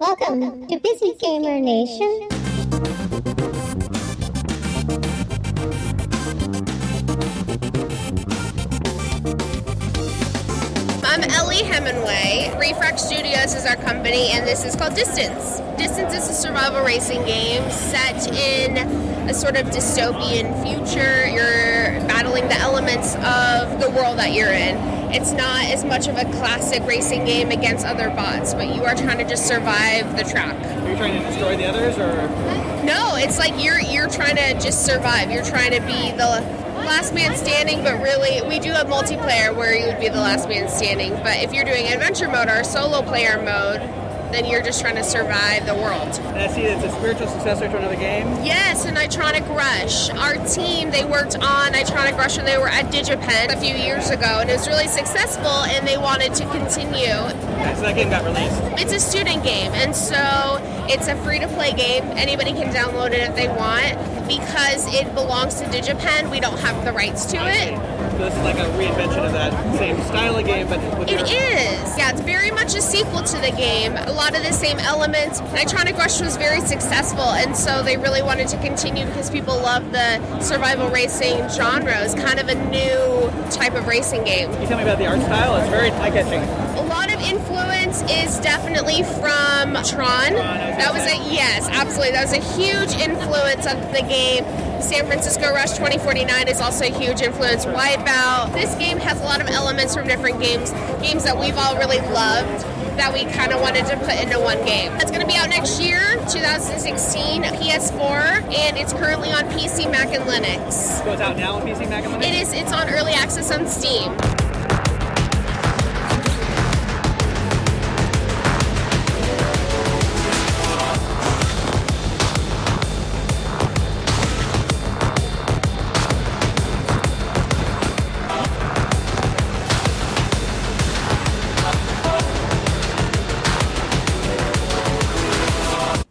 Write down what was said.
Welcome to Busy Gamer Nation. I'm Ellie Hemingway. Refract Studios is our company, and this is called Distance. Distance is a survival racing game set in a sort of dystopian future. You're battling the elements of the world that you're in. It's not as much of a classic racing game against other bots, but you are trying to just survive the track. Are you trying to destroy the others, or No, it's like you're you're trying to just survive. You're trying to be the last man standing, but really we do have multiplayer where you would be the last man standing. But if you're doing adventure mode or solo player mode, then you're just trying to survive the world. and I see it's a spiritual successor to another game? Yes, and Nitronic Rush. Our team, they worked on Nitronic Rush when they were at DigiPen a few years ago, and it was really successful, and they wanted to continue. Okay, so that game got released. It's a student game, and so it's a free to play game. Anybody can download it if they want. Because it belongs to DigiPen, we don't have the rights to it. So this is like a reinvention of that same style of game, but with It your- is. Yeah, it's very much a sequel to the game. A lot of the same elements. Nitronic Rush was very successful, and so they really wanted to continue because people love the survival racing genre. It's kind of a new type of racing game. Can you tell me about the art style? It's very eye-catching. A lot of influence is definitely from Tron. That was a yes, absolutely. That was a huge influence of the game. San Francisco Rush 2049 is also a huge influence. Wipeout. This game has a lot of elements from different games, games that we've all really loved that we kind of wanted to put into one game. It's going to be out next year, 2016, PS4, and it's currently on PC, Mac, and Linux. So it's out now on PC, Mac, and Linux? It is. It's on early access on Steam.